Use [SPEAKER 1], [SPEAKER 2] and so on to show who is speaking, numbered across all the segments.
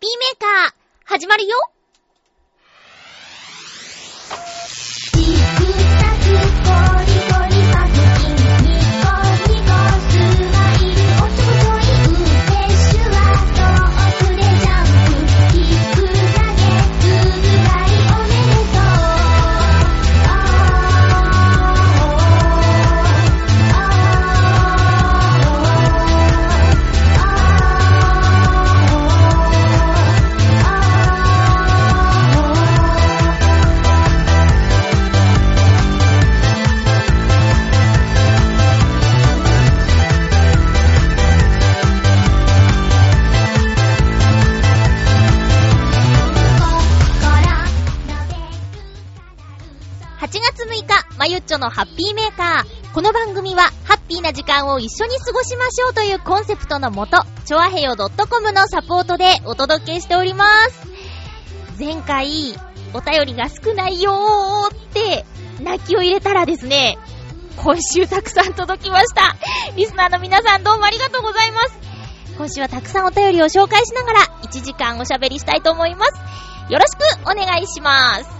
[SPEAKER 1] ピーメーカー、始まるよ。まゆっちょのハッピーメーカー。この番組は、ハッピーな時間を一緒に過ごしましょうというコンセプトのもと、ちょあへよ .com のサポートでお届けしております。前回、お便りが少ないよーって、泣きを入れたらですね、今週たくさん届きました。リスナーの皆さんどうもありがとうございます。今週はたくさんお便りを紹介しながら、1時間おしゃべりしたいと思います。よろしくお願いします。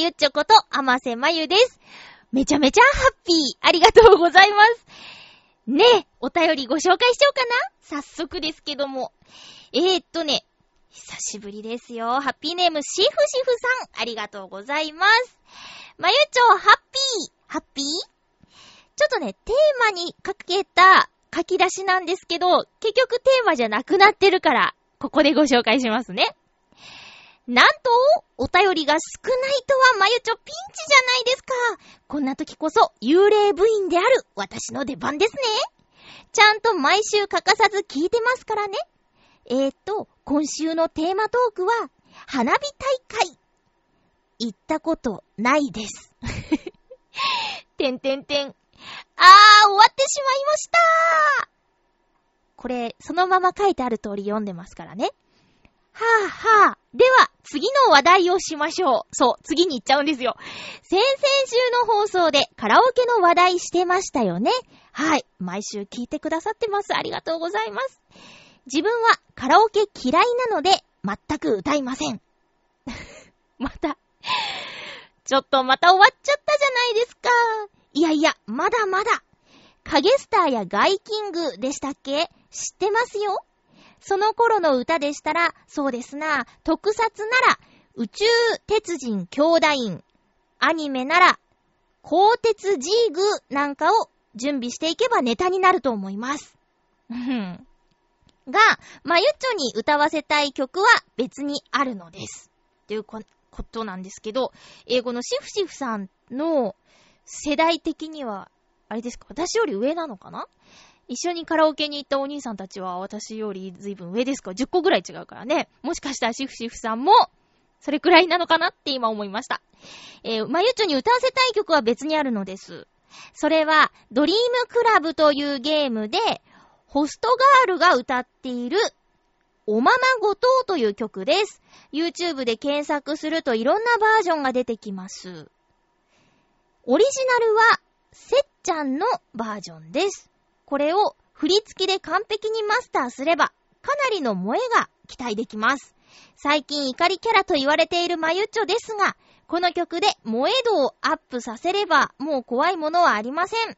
[SPEAKER 1] ゆっちょこと、あませまゆです。めちゃめちゃハッピー。ありがとうございます。ねえ、お便りご紹介しようかな早速ですけども。えー、っとね、久しぶりですよ。ハッピーネームシフシフさん。ありがとうございます。まゆちょ、ハッピー。ハッピー？ちょっとね、テーマにかけた書き出しなんですけど、結局テーマじゃなくなってるから、ここでご紹介しますね。なんと、お便りが少ないとは、まゆちょピンチじゃないですか。こんな時こそ、幽霊部員である、私の出番ですね。ちゃんと毎週欠かさず聞いてますからね。えーと、今週のテーマトークは、花火大会。行ったことないです。てんてんてん。あー、終わってしまいましたこれ、そのまま書いてある通り読んでますからね。はぁ、あ、はぁ、あ。では、次の話題をしましょう。そう、次に行っちゃうんですよ。先々週の放送でカラオケの話題してましたよね。はい。毎週聞いてくださってます。ありがとうございます。自分はカラオケ嫌いなので、全く歌いません。また。ちょっとまた終わっちゃったじゃないですか。いやいや、まだまだ。影スターやガイキングでしたっけ？知ってますよその頃の歌でしたら、そうですな、特撮なら、宇宙鉄人兄弟院、アニメなら、鋼鉄ジーグなんかを準備していけばネタになると思います。が、まゆっちょに歌わせたい曲は別にあるのです。ということなんですけど、英語のシフシフさんの世代的には、あれですか私より上なのかな？一緒にカラオケに行ったお兄さんたちは私より随分上ですか ?10 個ぐらい違うからね。もしかしたらシフシフさんも、それくらいなのかなって今思いました。えー、まゆちょに歌わせたい曲は別にあるのです。それは、ドリームクラブというゲームで、ホストガールが歌っている、おままごとうという曲です。YouTube で検索するといろんなバージョンが出てきます。オリジナルは、せっちゃんのバージョンです。これを振り付きで完璧にマスターすれば、かなりの萌えが期待できます。最近怒りキャラと言われているまゆっちょですが、この曲で萌え度をアップさせれば、もう怖いものはありません。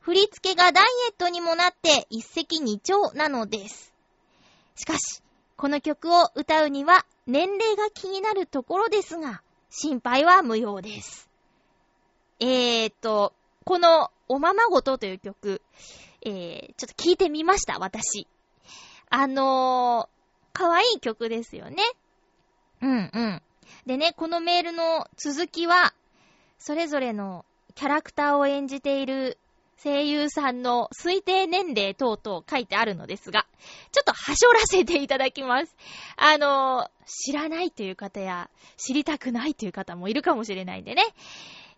[SPEAKER 1] 振り付けがダイエットにもなって一石二鳥なのです。しかし、この曲を歌うには年齢が気になるところですが、心配は無用です。えーと、このおままごとという曲、えー、ちょっと聞いてみました、私。あのー、可愛い曲ですよね。うんうん。でね、このメールの続きは、それぞれのキャラクターを演じている声優さんの推定年齢等々書いてあるのですが、ちょっとはしょらせていただきます。あの、知らないという方や、知りたくないという方もいるかもしれないんでね。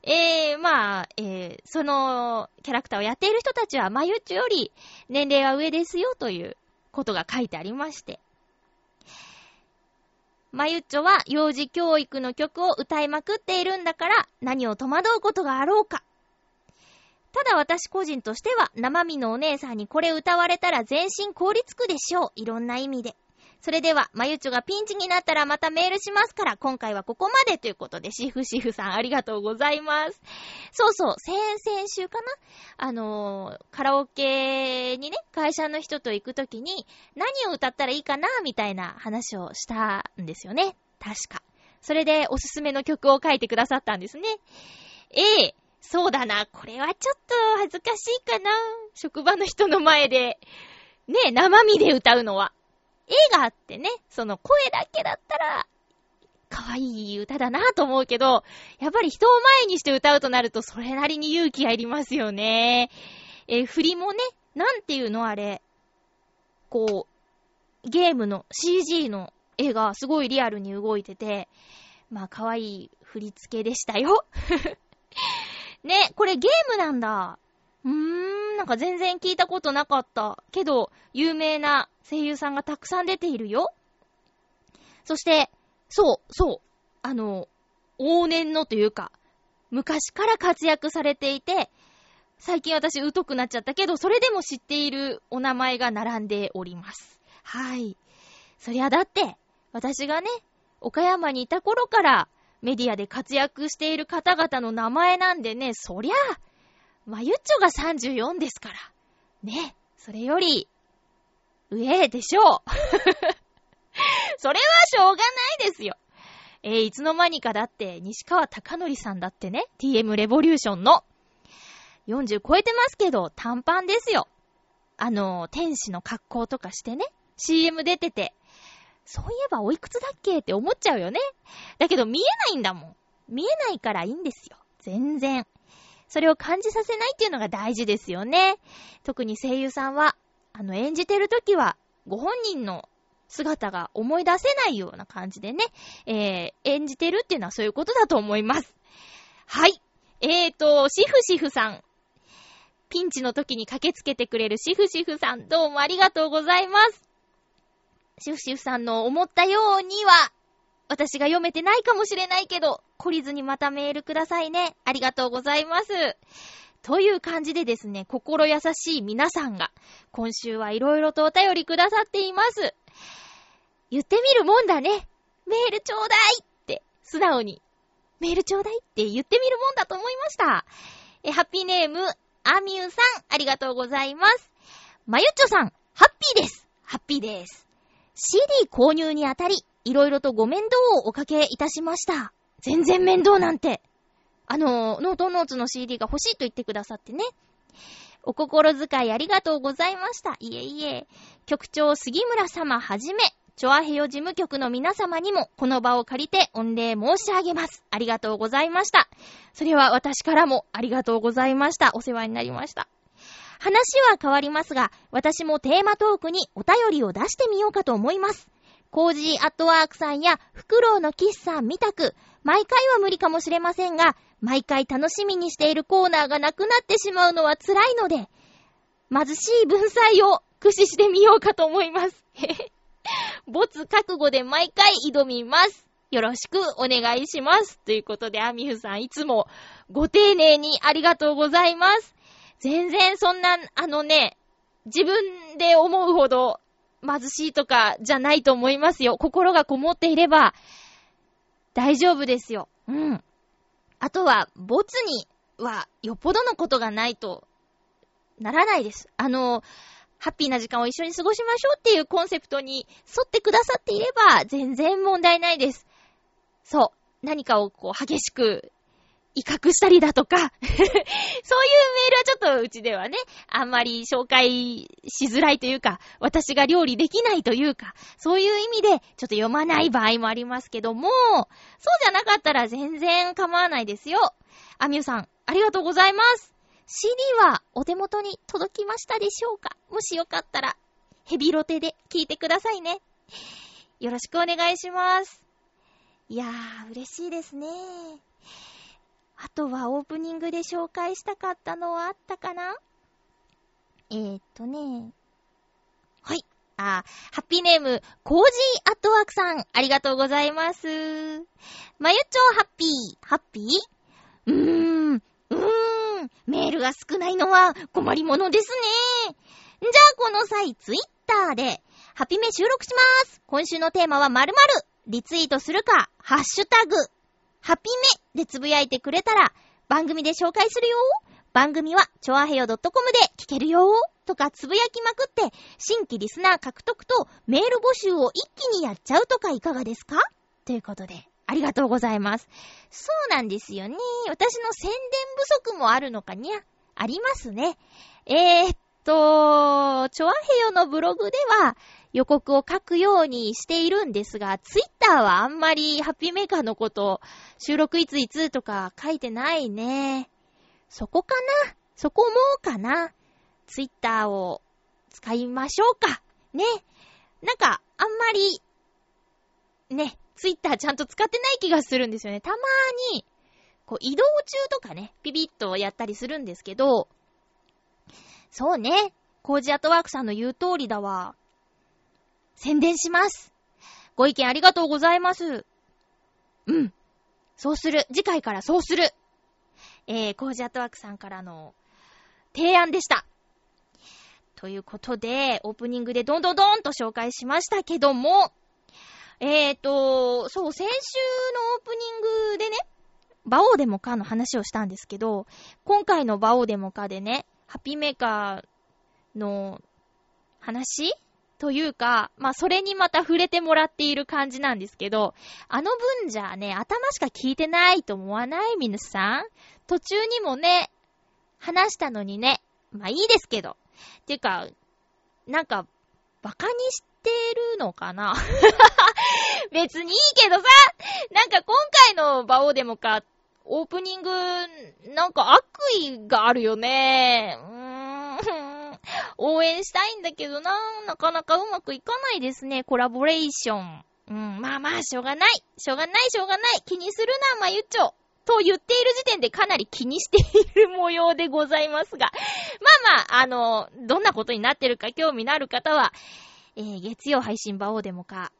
[SPEAKER 1] えー、まあ、えー、そのキャラクターをやっている人たちは、まゆっちより年齢は上ですよということが書いてありまして。まゆっちょは幼児教育の曲を歌いまくっているんだから何を戸惑うことがあろうか。ただ私個人としては生身のお姉さんにこれ歌われたら全身凍りつくでしょう。いろんな意味で。それでは、まゆちょがピンチになったらまたメールしますから、今回はここまでということで、シフシフさんありがとうございます。そうそう、先々週かな？あのー、カラオケにね、会社の人と行くときに、何を歌ったらいいかなみたいな話をしたんですよね。確か。それでおすすめの曲を書いてくださったんですね。ええそうだな。これはちょっと恥ずかしいかな。職場の人の前で、ね、生身で歌うのは。絵があってね、その声だけだったら、可愛い歌だなと思うけど、やっぱり人を前にして歌うとなるとそれなりに勇気がいりますよね。え、振りもね、なんていうのあれ、こう、ゲームの CG の絵がすごいリアルに動いてて、まあ可愛い振り付けでしたよ。ね、これゲームなんだ。うーん、なんか全然聞いたことなかった。けど、有名な声優さんがたくさん出ているよ。そして、そう、そう、あの、往年のというか、昔から活躍されていて、最近私疎くなっちゃったけど、それでも知っているお名前が並んでおります。はい。そりゃだって、私がね、岡山にいた頃からメディアで活躍している方々の名前なんでね、そりゃ、まゆっちょが34ですから。ね、それより、上でしょう。それはしょうがないですよ。えー、いつの間にかだって、西川貴則さんだってね、TM レボリューションの、40超えてますけど、短パンですよ。あの、天使の格好とかしてね、CM 出てて、そういえばおいくつだっけって思っちゃうよね。だけど見えないんだもん。見えないからいいんですよ。全然。それを感じさせないっていうのが大事ですよね。特に声優さんは、あの、演じてるときは、ご本人の姿が思い出せないような感じでね、えー、演じてるっていうのはそういうことだと思います。はい。えーと、シフシフさん。ピンチの時に駆けつけてくれるシフシフさん、どうもありがとうございます。シフシフさんの思ったようには、私が読めてないかもしれないけど、懲りずにまたメールくださいね。ありがとうございます。という感じでですね、心優しい皆さんが、今週はいろいろとお便りくださっています。言ってみるもんだね。メールちょうだいって、素直に、メールちょうだいって言ってみるもんだと思いました。え、ハッピーネーム、アミューさん、ありがとうございます。まゆっちょさん、ハッピーです。ハッピーです。CD 購入にあたり、いろいろとご面倒をおかけいたしました。全然面倒なんて。あの、ノートノーツの CD が欲しいと言ってくださってね。お心遣いありがとうございました。いえいえ。局長杉村様はじめ、チョアヘヨ事務局の皆様にもこの場を借りて御礼申し上げます。ありがとうございました。それは私からもありがとうございました。お世話になりました。話は変わりますが、私もテーマトークにお便りを出してみようかと思います。コージーアットワークさんやフクロウのキッさんみたく、毎回は無理かもしれませんが、毎回楽しみにしているコーナーがなくなってしまうのは辛いので、貧しい文才を駆使してみようかと思います。没覚悟で毎回挑みます。よろしくお願いします。ということで、アミフさんいつもご丁寧にありがとうございます。全然そんな、あのね、自分で思うほど貧しいとかじゃないと思いますよ。心がこもっていれば大丈夫ですよ。うん。あとは、ボツにはよっぽどのことがないとならないです。あの、ハッピーな時間を一緒に過ごしましょうっていうコンセプトに沿ってくださっていれば、全然問題ないです。そう。何かをこう、激しく威嚇したりだとか そういうメールはちょっとうちではね、あんまり紹介しづらいというか、私が料理できないというか、そういう意味でちょっと読まない場合もありますけども、そうじゃなかったら全然構わないですよ。アミュさん、ありがとうございます。CD はお手元に届きましたでしょうか？もしよかったら、ヘビロテで聞いてくださいね。よろしくお願いします。いやー、嬉しいですね。あとはオープニングで紹介したかったのはあったかな？えー、っとね。はい。あ、ハッピーネーム、コージーアットワークさん、ありがとうございます。まゆちょハッピー、ハッピー？うーん、うーん、メールが少ないのは困りものですね。じゃあこの際、ツイッターで、ハッピメ収録します。今週のテーマは〇〇。リツイートするか、ハッシュタグ、ハッピメでつぶやいてくれたら、番組で紹介するよ番組は、ちょあへよ .com で聞けるよとかつぶやきまくって、新規リスナー獲得とメール募集を一気にやっちゃうとかいかがですか？ということで、ありがとうございます。そうなんですよね。私の宣伝不足もあるのかにゃ？ありますね。えー、っと、チョアヘヨのブログでは予告を書くようにしているんですが、ツイッターはあんまりハッピーメーカーのこと収録いついつとか書いてないね。そこかな？そこもうかな？ツイッターを使いましょうか？ね？なんか、あんまり、ね、ツイッターちゃんと使ってない気がするんですよね。たまーに、こう移動中とかね、ピピッとやったりするんですけど、そうね。コージアットワークさんの言う通りだわ。宣伝します。ご意見ありがとうございます。うん。そうする。次回からそうする。えー、コージアットワークさんからの提案でした。ということで、オープニングでどんどんどんと紹介しましたけども、えーと、そう、先週のオープニングでね、バオーデモカの話をしたんですけど、今回のバオーデモカでね、ハッピーメーカーの話というか、まあ、それにまた触れてもらっている感じなんですけど、あの分じゃね、頭しか聞いてないと思わない？皆さん途中にもね、話したのにね、まあいいですけど。ていうか、なんか、バカにしてるのかな？別にいいけどさ、なんか今回のバオでもか、オープニング、なんか悪意があるよね。うーん。応援したいんだけどな、なかなかうまくいかないですね、コラボレーション。うん、まあまあ、しょうがない。しょうがない、しょうがない。気にするな、まゆっちょ。と言っている時点でかなり気にしている模様でございますが。まあまあ、あの、どんなことになってるか興味のある方は、えー、月曜配信場をでもか、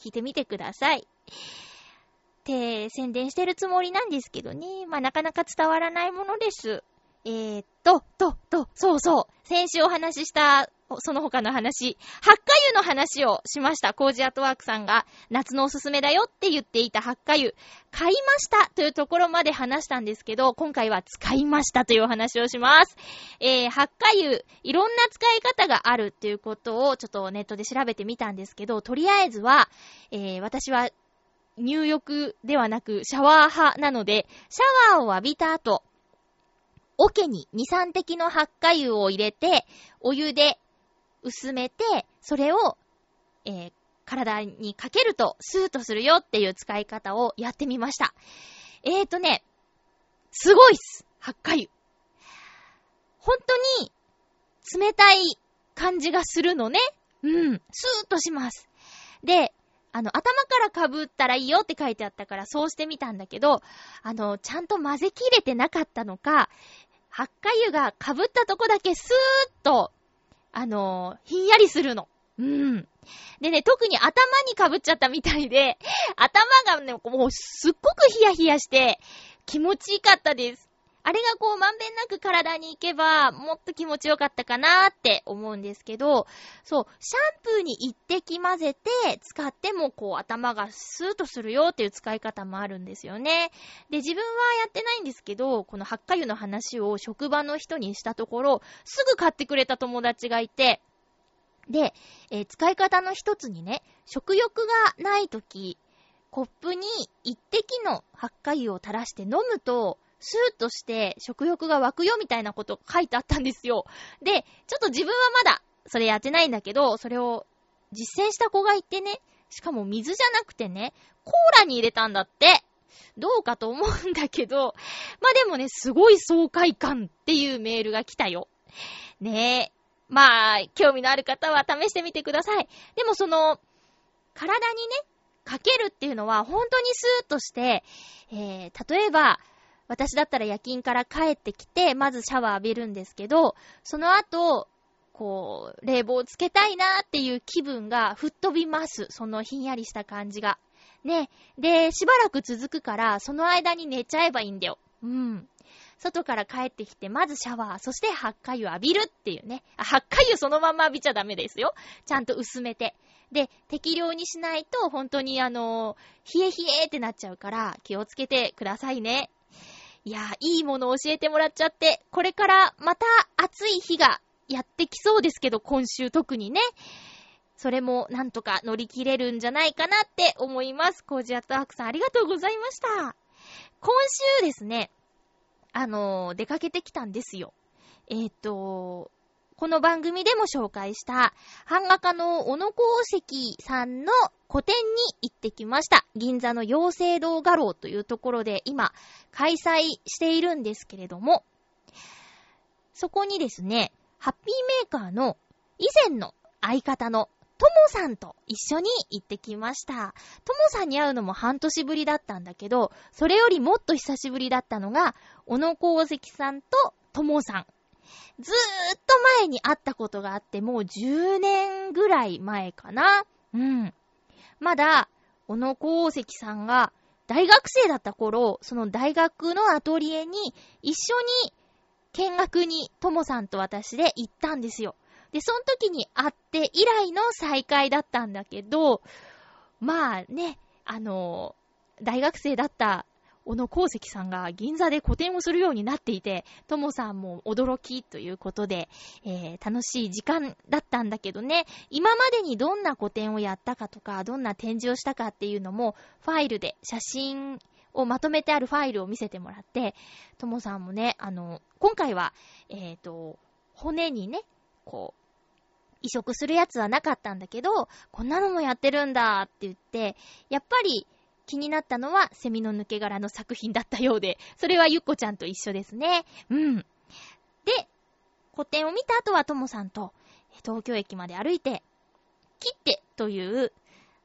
[SPEAKER 1] 聞いてみてください。って宣伝してるつもりなんですけどね。まあ、なかなか伝わらないものです。えー、っと、と、と、そうそう。先週お話しした、その他の話、ハッカ油の話をしました。コージアットワークさんが夏のおすすめだよって言っていたハッカ油。買いましたというところまで話したんですけど、今回は使いましたというお話をします。えー、ハッカ油、いろんな使い方があるっていうことをちょっとネットで調べてみたんですけど、とりあえずは、えー、私は入浴ではなくシャワー派なので、シャワーを浴びた後、桶に2、3滴の発火油を入れて、お湯で薄めて、それを、えー、体にかけるとスーッとするよっていう使い方をやってみました。えーとね、すごいっす発火油。本当に冷たい感じがするのね。うん、スーッとします。で、あの、頭から被ったらいいよって書いてあったからそうしてみたんだけど、あの、ちゃんと混ぜきれてなかったのか、発火油が被ったとこだけスーッと、あの、ひんやりするの。うん。でね、特に頭に被っちゃったみたいで、頭がね、もうすっごくヒヤヒヤして、気持ちいかったです。あれがこうまんべんなく体に行けば、もっと気持ちよかったかなーって思うんですけど、そう、シャンプーに一滴混ぜて使ってもこう頭がスーッとするよっていう使い方もあるんですよね。で、自分はやってないんですけど、このハッカ油の話を職場の人にしたところ、すぐ買ってくれた友達がいて、で、えー、使い方の一つにね、食欲がないとき、コップに一滴のハッカ油を垂らして飲むと、スーッとして食欲が湧くよみたいなこと書いてあったんですよ。で、ちょっと自分はまだそれやってないんだけど、それを実践した子がいてね、しかも水じゃなくてね、コーラに入れたんだって。どうかと思うんだけど、まあでもね、すごい爽快感っていうメールが来たよ。ねえ。まあ、興味のある方は試してみてください。でもその、体にね、かけるっていうのは本当にスーッとして、えー、例えば、私だったら夜勤から帰ってきて、まずシャワー浴びるんですけど、その後、こう、冷房をつけたいなーっていう気分が吹っ飛びます。そのひんやりした感じが。ね。で、しばらく続くから、その間に寝ちゃえばいいんだよ。うん。外から帰ってきて、まずシャワー、そして発火油浴びるっていうね。あ、発火油そのまま浴びちゃダメですよ。ちゃんと薄めて。で、適量にしないと、本当にあの、冷え冷えってなっちゃうから、気をつけてくださいね。いやいいもの教えてもらっちゃって、これからまた暑い日がやってきそうですけど、今週特にね。それもなんとか乗り切れるんじゃないかなって思います。コージアットワークさんありがとうございました。今週ですね、あのー、出かけてきたんですよ。えっ、と、この番組でも紹介した、版画家の小野功石さんの個展に行ってきました。銀座の妖精堂画廊というところで今、開催しているんですけれども、そこにですね、ハッピーメーカーの以前の相方のともさんと一緒に行ってきました。ともさんに会うのも半年ぶりだったんだけど、それよりもっと久しぶりだったのが、小野功石さんとともさん。ずーっと前に会ったことがあって、もう10年ぐらい前かな。うん。まだ、小野功石さんが大学生だった頃、その大学のアトリエに一緒に見学にともさんと私で行ったんですよ。で、その時に会って以来の再会だったんだけど、まあね、あの、大学生だった小野功石さんが銀座で個展をするようになっていて、ともさんも驚きということで、えー、楽しい時間だったんだけどね、今までにどんな個展をやったかとか、どんな展示をしたかっていうのも、ファイルで写真をまとめてあるファイルを見せてもらって、ともさんもね、あの、今回は、えっ、ー、と、骨にね、こう、移植するやつはなかったんだけど、こんなのもやってるんだって言って、やっぱり気になったのはセミの抜け殻の作品だったようで、それはゆっこちゃんと一緒ですね。うん。で、古典を見た後はともさんと東京駅まで歩いて、切ってという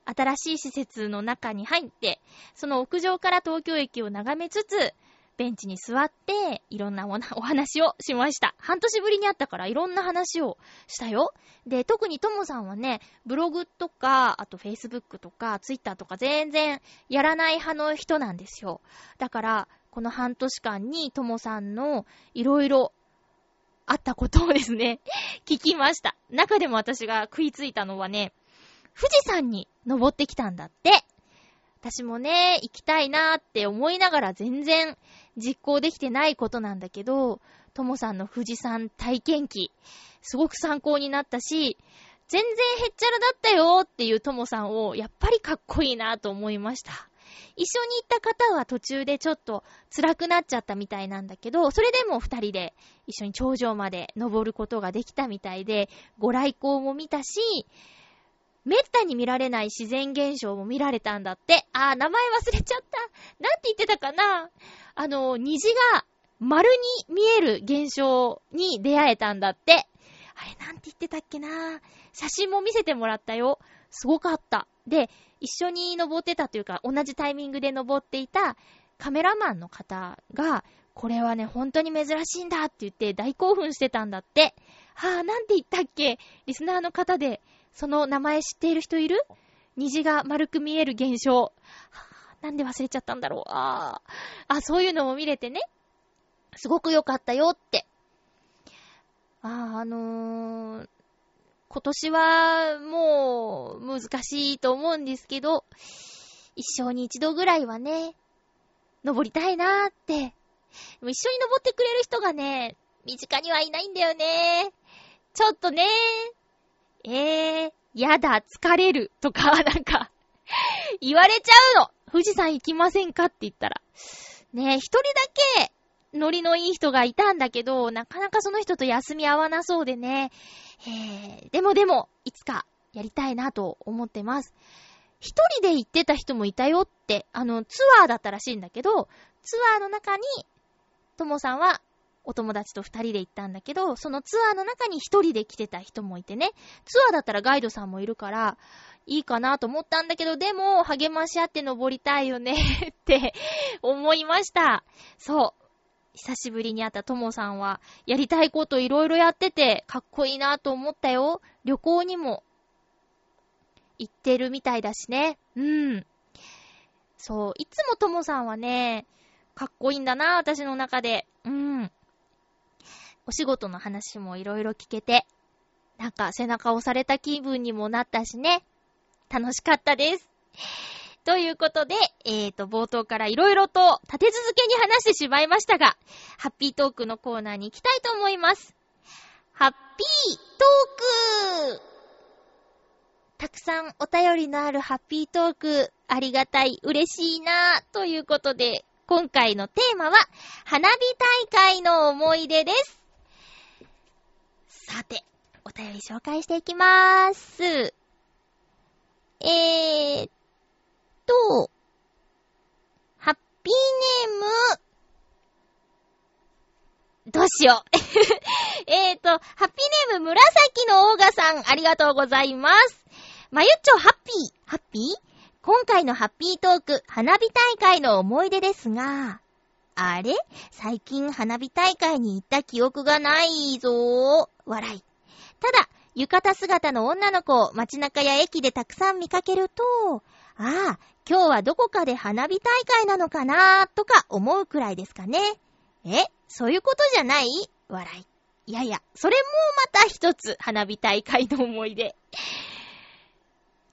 [SPEAKER 1] 新しい施設の中に入って、その屋上から東京駅を眺めつつ、ベンチに座って、いろんな お話をしました。半年ぶりに会ったからいろんな話をしたよ。で、特にともさんはね、ブログとか、あとフェイスブックとか、ツイッターとか全然やらない派の人なんですよ。だから、この半年間にともさんのいろいろあったことをですね、聞きました。中でも私が食いついたのはね、富士山に登ってきたんだって。私もね、行きたいなーって思いながら全然実行できてないことなんだけど、ともさんの富士山体験記、すごく参考になったし、全然へっちゃらだったよーっていうともさんを、やっぱりかっこいいなと思いました。一緒に行った方は途中でちょっと辛くなっちゃったみたいなんだけど、それでも二人で一緒に頂上まで登ることができたみたいで、ご来光も見たし、めったに見られない自然現象も見られたんだって。あー、名前忘れちゃった。なんて言ってたかなあの、虹が丸に見える現象に出会えたんだって。あれ、なんて言ってたっけな写真も見せてもらったよ。すごかった。で、一緒に登ってたというか、同じタイミングで登っていたカメラマンの方が、これはね、本当に珍しいんだって言って大興奮してたんだって。はぁ、あ、なんて言ったっけリスナーの方でその名前知っている人いる？虹が丸く見える現象。なんで忘れちゃったんだろう。ああ。あ、そういうのも見れてね。すごく良かったよって。あ、ああのー、今年はもう難しいと思うんですけど、一生に一度ぐらいはね、登りたいなーって。一緒に登ってくれる人がね、身近にはいないんだよね。ちょっとね、えー、やだ、疲れる、とか、なんか言われちゃうの富士山行きませんかって言ったら。ね一人だけ、ノリのいい人がいたんだけど、なかなかその人と休み合わなそうでね。えー、でもでも、いつかやりたいなと思ってます。一人で行ってた人もいたよって、あの、ツアーだったらしいんだけど、ツアーの中に、ともさんはお友達と二人で行ったんだけど、そのツアーの中に一人で来てた人もいてね、ツアーだったらガイドさんもいるから、いいかなと思ったんだけど、でも、励まし合って登りたいよね って思いました。そう。久しぶりに会ったともさんは、やりたいこといろいろやってて、かっこいいなと思ったよ。旅行にも、行ってるみたいだしね。うん。そう。いつもともさんはね、かっこいいんだな、私の中で。うん。お仕事の話もいろいろ聞けて、なんか背中押された気分にもなったしね。楽しかったです。ということで、えーと、冒頭からいろいろと立て続けに話してしまいましたが、ハッピートークのコーナーに行きたいと思います。ハッピートークたくさんお便りのあるハッピートーク、ありがたい、嬉しいなということで、今回のテーマは、花火大会の思い出です。さて、お便り紹介していきまーす。えーっと、ハッピーネーム、どうしよう。えーと、ハッピーネーム紫のオーガさん、ありがとうございます。まゆっちょハッピー、ハッピー？今回のハッピートーク、花火大会の思い出ですが、あれ？最近花火大会に行った記憶がないぞ。笑い。ただ、浴衣姿の女の子を街中や駅でたくさん見かけると、ああ、今日はどこかで花火大会なのかなとか思うくらいですかね。えそういうことじゃない？笑い。いやいや、それもまた一つ花火大会の思い出。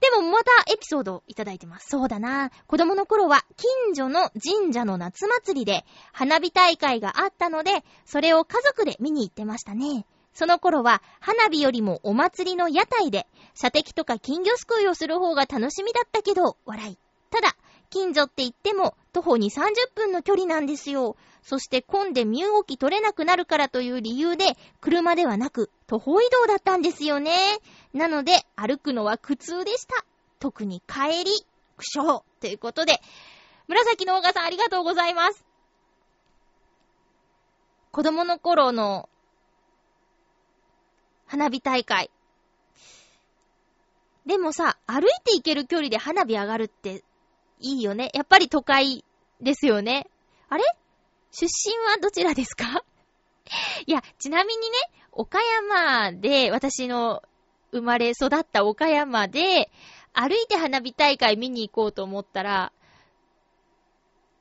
[SPEAKER 1] でもまたエピソードをいただいてます。そうだな。子供の頃は近所の神社の夏祭りで花火大会があったので、それを家族で見に行ってましたね。その頃は花火よりもお祭りの屋台で射的とか金魚すくいをする方が楽しみだったけど、笑い。ただ、近所って言っても徒歩に30分の距離なんですよ。そして混んで身動き取れなくなるからという理由で、車ではなく徒歩移動だったんですよね。なので、歩くのは苦痛でした。特に帰り、苦笑。ということで、紫のオガさんありがとうございます。子供の頃の花火大会。でもさ、歩いて行ける距離で花火上がるっていいよね。やっぱり都会ですよね。あれ？出身はどちらですか？いや、ちなみにね、岡山で、私の生まれ育った岡山で、歩いて花火大会見に行こうと思ったら、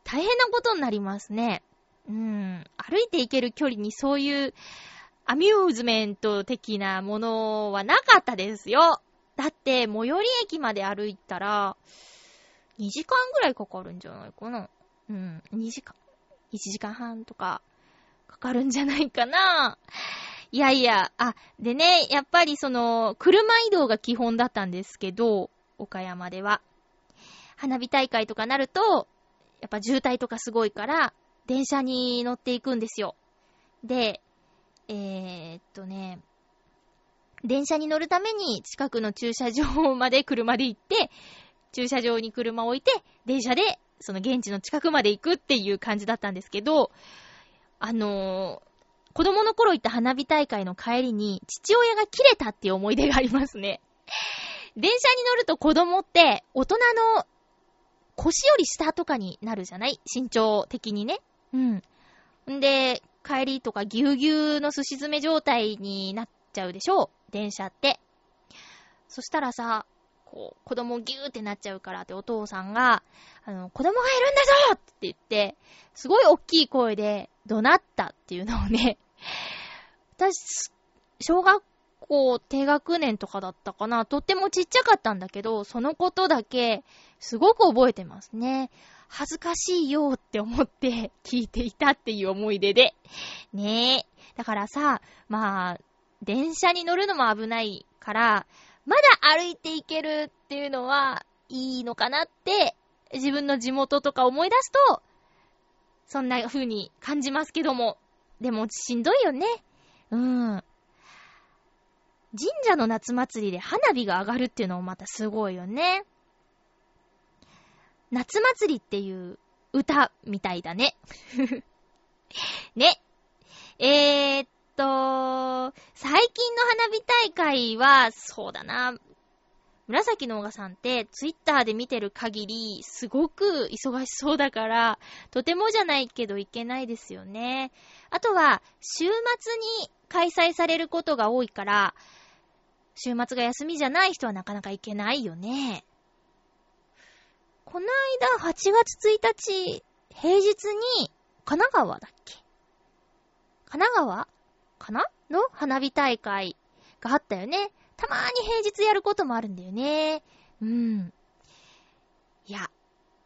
[SPEAKER 1] 大変なことになりますね。うん。歩いて行ける距離にそういうアミューズメント的なものはなかったですよ。だって、最寄り駅まで歩いたら、2時間ぐらいかかるんじゃないかな。うん、2時間、1時間半とか、かかるんじゃないかな。いやいや、あ、でね、やっぱりその、車移動が基本だったんですけど、岡山では。花火大会とかなると、やっぱ渋滞とかすごいから、電車に乗っていくんですよ。で、えー、っとね、電車に乗るために近くの駐車場まで車で行って、駐車場に車を置いて、電車で、その現地の近くまで行くっていう感じだったんですけど、あのー、子供の頃行った花火大会の帰りに、父親が切れたっていう思い出がありますね。電車に乗ると子供って、大人の腰より下とかになるじゃない？身長的にね。うん。んで、帰りとかぎゅうぎゅうの寿司詰め状態になっちゃうでしょ？う電車って。そしたらさ、こう、子供ギューってなっちゃうからってお父さんが、あの、子供がいるんだぞって言って、すごい大きい声で怒鳴ったっていうのをね、私、小学校低学年とかだったかな、とってもちっちゃかったんだけど、そのことだけ、すごく覚えてますね。恥ずかしいよって思って 聞いていたっていう思い出で。ねえ。だからさ、まあ、電車に乗るのも危ないから、まだ歩いていけるっていうのはいいのかなって、自分の地元とか思い出すと、そんな風に感じますけども。でもしんどいよね。うん。神社の夏祭りで花火が上がるっていうのもまたすごいよね。夏祭りっていう歌みたいだね。ね。えー、っと、最近の花火大会は、そうだな。紫のおがさんってツイッターで見てる限り、すごく忙しそうだから、とてもじゃないけどいけないですよね。あとは、週末に開催されることが多いから、週末が休みじゃない人はなかなか行けないよね。この間、8月1日、平日に、神奈川だっけ？神奈川かな？の花火大会があったよね。たまーに平日やることもあるんだよね。うん。いや、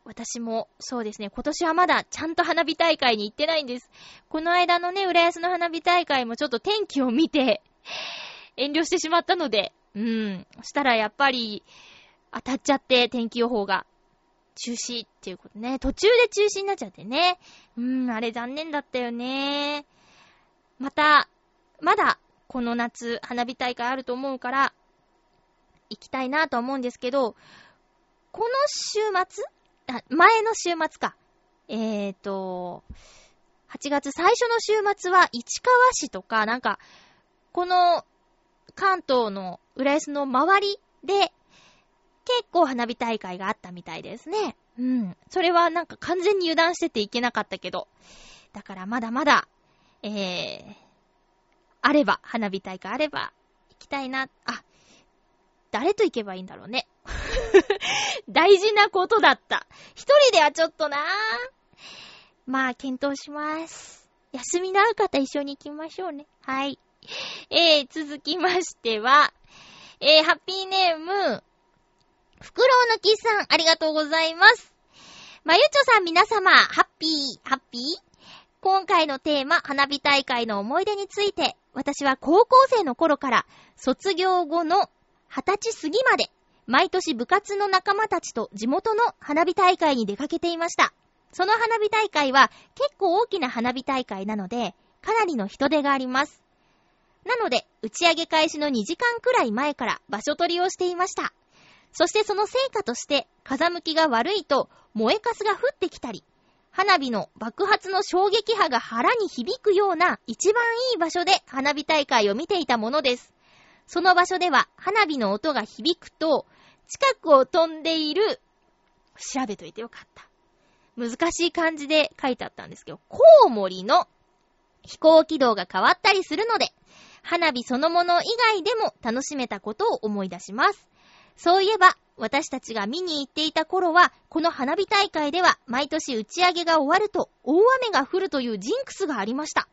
[SPEAKER 1] 私もそうですね、今年はまだちゃんと花火大会に行ってないんです。この間のね、浦安の花火大会もちょっと天気を見て、遠慮してしまったので、うん。そしたらやっぱり、当たっちゃって天気予報が。中止っていうことね。途中で中止になっちゃってね。うーん、あれ残念だったよね。また、まだ、この夏、花火大会あると思うから、行きたいなと思うんですけど、この週末あ、前の週末か。えーと、8月最初の週末は市川市とか、なんか、この関東の浦安の周りで結構花火大会があったみたいですね。うん。それはなんか完全に油断してていけなかったけど。だからまだまだ、えー、あれば、花火大会あれば、行きたいな。あ、誰と行けばいいんだろうね。大事なことだった。一人ではちょっとなぁまあ、検討します。休みのある方一緒に行きましょうね。はい。えー、続きましては、えー、ハッピーネーム、フクロウのキスさん、ありがとうございます。まゆちょさん皆様、ハッピー、ハッピー今回のテーマ、花火大会の思い出について、私は高校生の頃から、卒業後の20歳過ぎまで、毎年部活の仲間たちと地元の花火大会に出かけていました。その花火大会は結構大きな花火大会なので、かなりの人手があります。なので、打ち上げ開始の2時間くらい前から場所取りをしていました。そしてその成果として、風向きが悪いと燃えかすが降ってきたり、花火の爆発の衝撃波が腹に響くような一番いい場所で花火大会を見ていたものです。その場所では花火の音が響くと、近くを飛んでいる、調べといてよかった。難しい漢字で書いてあったんですけど、コウモリの飛行軌道が変わったりするので、花火そのもの以外でも楽しめたことを思い出します。そういえば、私たちが見に行っていた頃は、この花火大会では毎年打ち上げが終わると大雨が降るというジンクスがありました。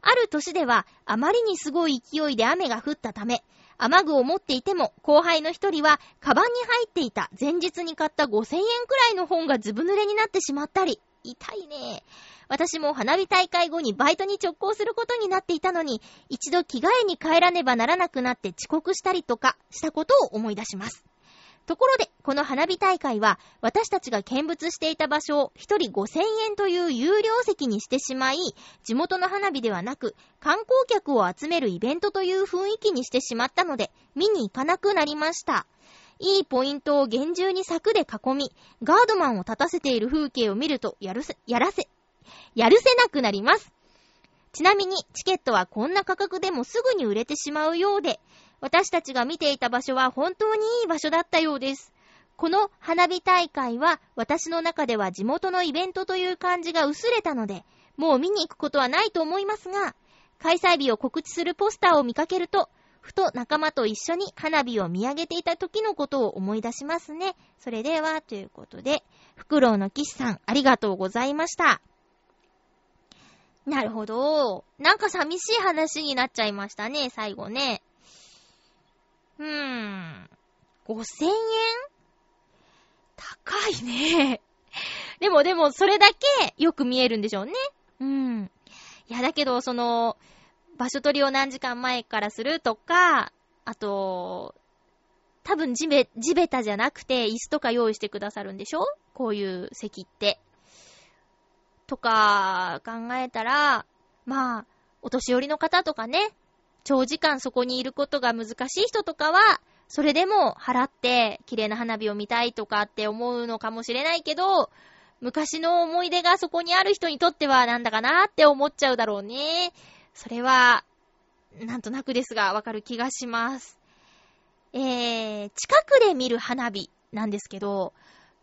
[SPEAKER 1] ある年ではあまりにすごい勢いで雨が降ったため、雨具を持っていても後輩の一人はカバンに入っていた前日に買った5000円くらいの本がずぶ濡れになってしまったり、痛いね。私も花火大会後にバイトに直行することになっていたのに、一度着替えに帰らねばならなくなって遅刻したりとかしたことを思い出します。ところで、この花火大会は、私たちが見物していた場所を一人5000円という有料席にしてしまい、地元の花火ではなく、観光客を集めるイベントという雰囲気にしてしまったので、見に行かなくなりました。いいポイントを厳重に柵で囲み、ガードマンを立たせている風景を見ると、やるせ、やらせ、やるせなくなります。ちなみに、チケットはこんな価格でもすぐに売れてしまうようで、私たちが見ていた場所は本当にいい場所だったようです。この花火大会は私の中では地元のイベントという感じが薄れたので、もう見に行くことはないと思いますが、開催日を告知するポスターを見かけると、ふと仲間と一緒に花火を見上げていた時のことを思い出しますね。それでは、ということで、フクロウのキスさん、ありがとうございました。なるほど。なんか寂しい話になっちゃいましたね、最後ね。うーん。5000円？高いね。でもでも、それだけよく見えるんでしょうね。うん。いや、だけど、その、場所取りを何時間前からするとか、あと、多分地べ、地べたじゃなくて椅子とか用意してくださるんでしょ？こういう席って。とか考えたら、まあ、お年寄りの方とかね、長時間そこにいることが難しい人とかは、それでも払って綺麗な花火を見たいとかって思うのかもしれないけど、昔の思い出がそこにある人にとってはなんだかなって思っちゃうだろうね。それは、なんとなくですが、わかる気がします。えー、近くで見る花火なんですけど、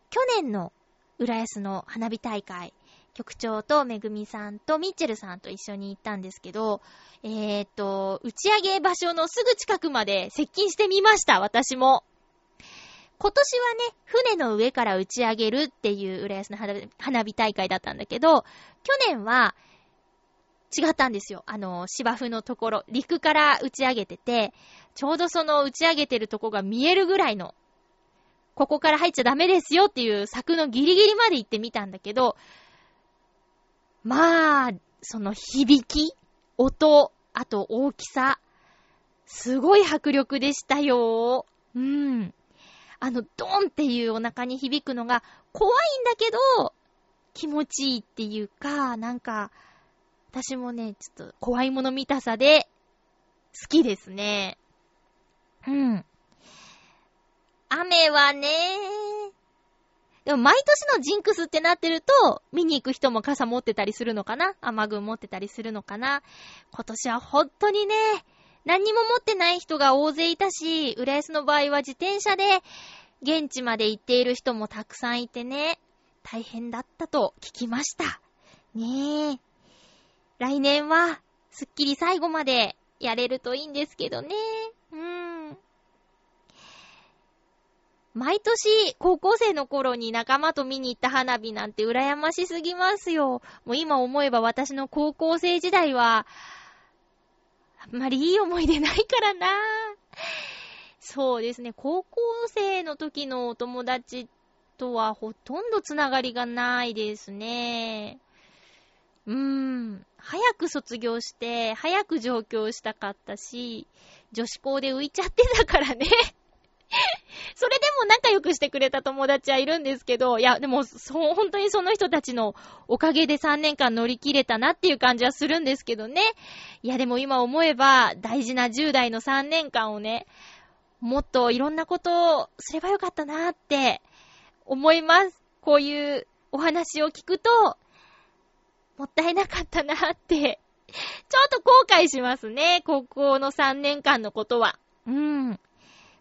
[SPEAKER 1] 去年の浦安の花火大会、局長とめぐみさんとミッチェルさんと一緒に行ったんですけど、えー、っと、打ち上げ場所のすぐ近くまで接近してみました、私も。今年はね、船の上から打ち上げるっていう浦安の花火大会だったんだけど、去年は違ったんですよ。あの、芝生のところ、陸から打ち上げてて、ちょうどその打ち上げてるとこが見えるぐらいの、ここから入っちゃダメですよっていう柵のギリギリまで行ってみたんだけど、まあ、その響き、音、あと大きさ、すごい迫力でしたよ。うん。あの、ドンっていうお腹に響くのが怖いんだけど、気持ちいいっていうか、なんか、私もね、ちょっと怖いもの見たさで、好きですね。うん。雨はね、でも毎年のジンクスってなってると、見に行く人も傘持ってたりするのかな？雨具持ってたりするのかな？今年は本当にね、何にも持ってない人が大勢いたし、浦安の場合は自転車で現地まで行っている人もたくさんいてね、大変だったと聞きました。ねえ。来年は、すっきり最後までやれるといいんですけどね。うん。毎年、高校生の頃に仲間と見に行った花火なんて羨ましすぎますよ。もう今思えば私の高校生時代は、あんまりいい思い出ないからなそうですね、高校生の時のお友達とはほとんどつながりがないですね。うーん。早く卒業して、早く上京したかったし、女子校で浮いちゃってたからね それでも仲良くしてくれた友達はいるんですけど、いや、でも、そう、本当にその人たちのおかげで3年間乗り切れたなっていう感じはするんですけどね。いや、でも今思えば、大事な10代の3年間をね、もっといろんなことをすればよかったなって思います。こういうお話を聞くと、もったいなかったなって、ちょっと後悔しますね。高校の3年間のことは。うん。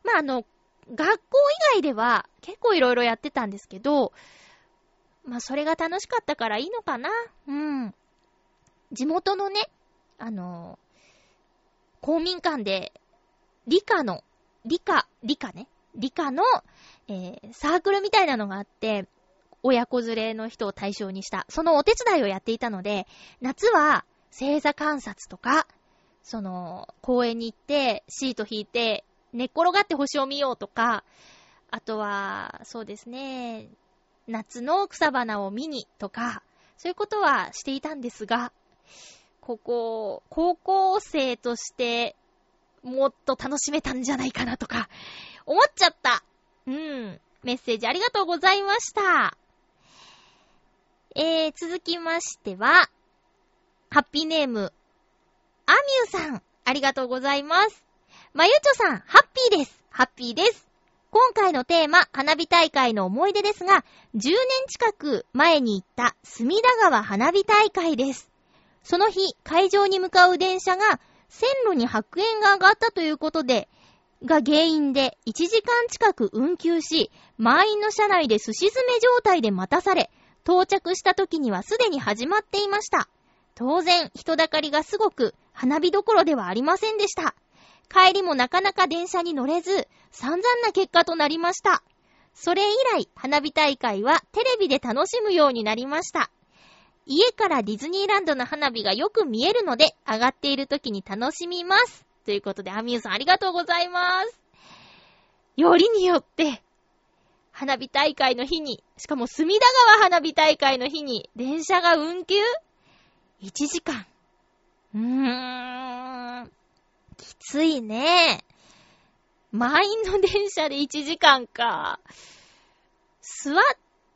[SPEAKER 1] まあ、あの、学校以外では結構いろいろやってたんですけど、まあ、それが楽しかったからいいのかな？うん。地元のね、あの、公民館で、理科の、理科、理科ね？理科の、えー、サークルみたいなのがあって、親子連れの人を対象にした、そのお手伝いをやっていたので、夏は星座観察とか、その、公園に行って、シート引いて、寝っ転がって星を見ようとか、あとは、そうですね、夏の草花を見にとか、そういうことはしていたんですが、ここ、高校生として、もっと楽しめたんじゃないかなとか、思っちゃった。うん。メッセージありがとうございました。えー、続きましては、ハッピーネーム、アミューさん、ありがとうございます。まゆちょさん、ハッピーです。ハッピーです。今回のテーマ、花火大会の思い出ですが、10年近く前に行った隅田川花火大会です。その日、会場に向かう電車が線路に白煙が上がったということで、が原因で1時間近く運休し、満員の車内で寿司詰め状態で待たされ、到着した時にはすでに始まっていました。当然、人だかりがすごく、花火どころではありませんでした。帰りもなかなか電車に乗れず、散々な結果となりました。それ以来、花火大会はテレビで楽しむようになりました。家からディズニーランドの花火がよく見えるので、上がっている時に楽しみます。ということで、アミューさんありがとうございます。よりによって、花火大会の日に、しかも隅田川花火大会の日に、電車が運休 ?1 時間。うーん。きついね。満員の電車で1時間か。座っ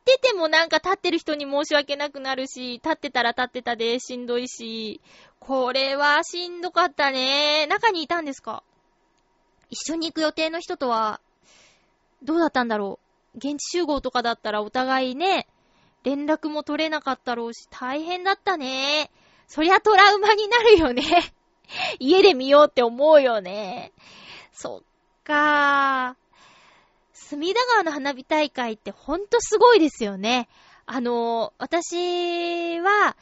[SPEAKER 1] ててもなんか立ってる人に申し訳なくなるし、立ってたら立ってたでしんどいし、これはしんどかったね。中にいたんですか？一緒に行く予定の人とは、どうだったんだろう？現地集合とかだったらお互いね、連絡も取れなかったろうし、大変だったね。そりゃトラウマになるよね。家で見ようって思うよね。そっかー。隅田川の花火大会ってほんとすごいですよね。あの、私は、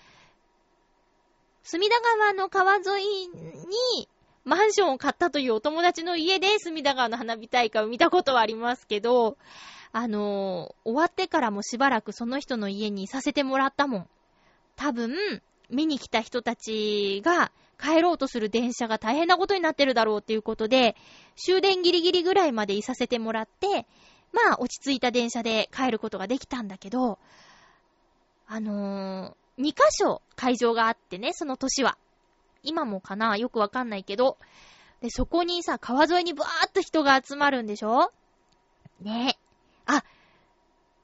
[SPEAKER 1] 隅田川の川沿いにマンションを買ったというお友達の家で隅田川の花火大会を見たことはありますけど、あの、終わってからもしばらくその人の家にいさせてもらったもん。多分、見に来た人たちが帰ろうとする電車が大変なことになってるだろうっていうことで、終電ギリギリぐらいまでいさせてもらって、まあ落ち着いた電車で帰ることができたんだけど、あのー、2箇所会場があってね、その年は。今もかなよくわかんないけど。で、そこにさ、川沿いにブワーっと人が集まるんでしょ？ねあ、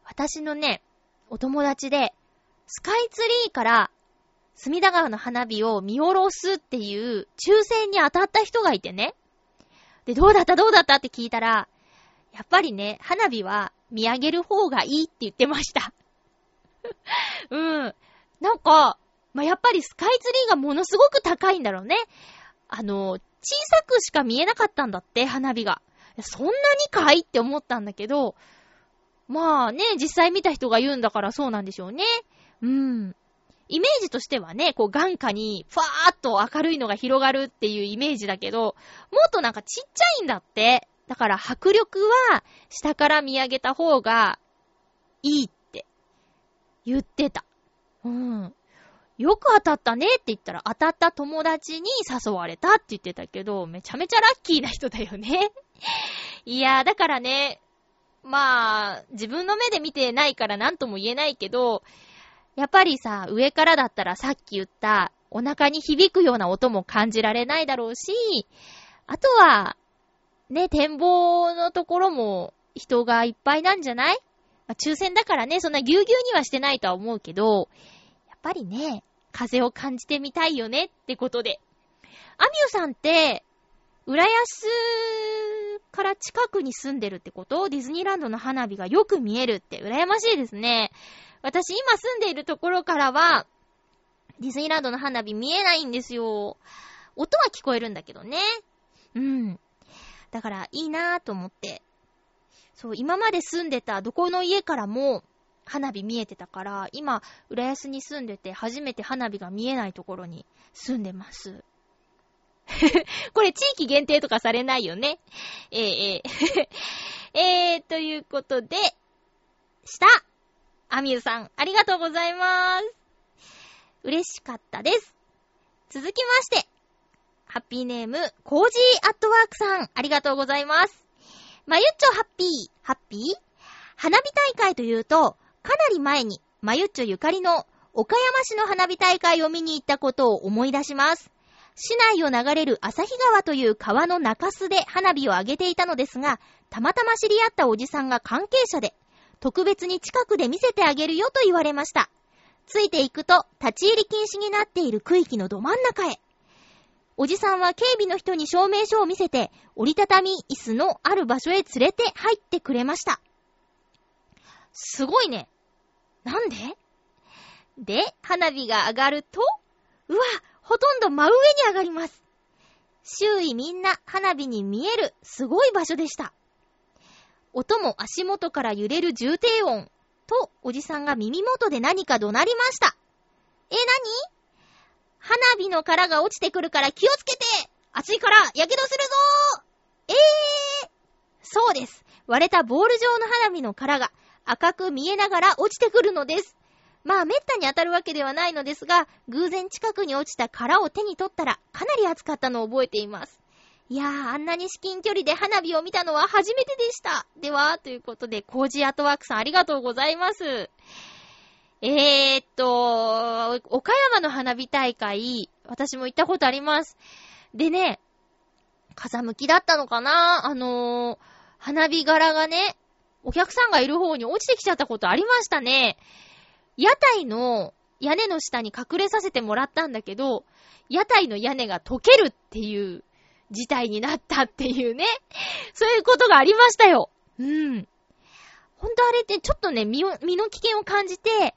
[SPEAKER 1] 私のね、お友達で、スカイツリーから隅田川の花火を見下ろすっていう抽選に当たった人がいてね。で、どうだった？どうだった？って聞いたら、やっぱりね、花火は見上げる方がいいって言ってました。うん。なんか、まあ、やっぱりスカイツリーがものすごく高いんだろうね。あの、小さくしか見えなかったんだって、花火が。そんなにかい？って思ったんだけど、まあね、実際見た人が言うんだからそうなんでしょうね。うん。イメージとしてはね、こう眼下にファーっと明るいのが広がるっていうイメージだけど、もっとなんかちっちゃいんだって。だから迫力は下から見上げた方がいいって言ってた。うん。よく当たったねって言ったら当たった友達に誘われたって言ってたけど、めちゃめちゃラッキーな人だよね。いやー、だからね、まあ、自分の目で見てないから何とも言えないけど、やっぱりさ、上からだったらさっき言ったお腹に響くような音も感じられないだろうし、あとは、ね、展望のところも人がいっぱいなんじゃない？まあ、抽選だからね、そんなぎゅうぎゅうにはしてないとは思うけど、やっぱりね、風を感じてみたいよねってことで。アミュさんって、浦安から近くに住んでるってこと？ディズニーランドの花火がよく見えるって羨ましいですね。私今住んでいるところからは、ディズニーランドの花火見えないんですよ。音は聞こえるんだけどね。うん。だから、いいなぁと思って。そう、今まで住んでたどこの家からも花火見えてたから、今、浦安に住んでて初めて花火が見えないところに住んでます。これ地域限定とかされないよね。えー、えー、えー、ということで、したアミューさん、ありがとうございます。嬉しかったです。続きまして、ハッピーネーム、コージーアットワークさん、ありがとうございます。まゆっちょハッピー、ハッピー？花火大会というと、かなり前に、まゆっちょゆかりの岡山市の花火大会を見に行ったことを思い出します。市内を流れる旭川という川の中州で花火を上げていたのですが、たまたま知り合ったおじさんが関係者で、特別に近くで見せてあげるよと言われました。ついていくと、立ち入り禁止になっている区域のど真ん中へ。おじさんは警備の人に証明書を見せて、折りたたみ椅子のある場所へ連れて入ってくれました。すごいね。なんで？で、花火が上がると、うわ、ほとんど真上に上がります。周囲みんな花火に見える、すごい場所でした。音も足元から揺れる重低音。と、おじさんが耳元で何か怒鳴りました。え、何？花火の殻が落ちてくるから気をつけて熱いから火傷するぞえーそうです。割れたボール状の花火の殻が赤く見えながら落ちてくるのです。まあ、めったに当たるわけではないのですが、偶然近くに落ちた殻を手に取ったら、かなり熱かったのを覚えています。いやー、あんなに至近距離で花火を見たのは初めてでした。では、ということで、コージアートワークさんありがとうございます。えーっと、岡山の花火大会、私も行ったことあります。でね、風向きだったのかな？あのー、花火柄がね、お客さんがいる方に落ちてきちゃったことありましたね。屋台の屋根の下に隠れさせてもらったんだけど、屋台の屋根が溶けるっていう事態になったっていうね。そういうことがありましたよ。うん。ほんとあれってちょっとね、身、身の危険を感じて、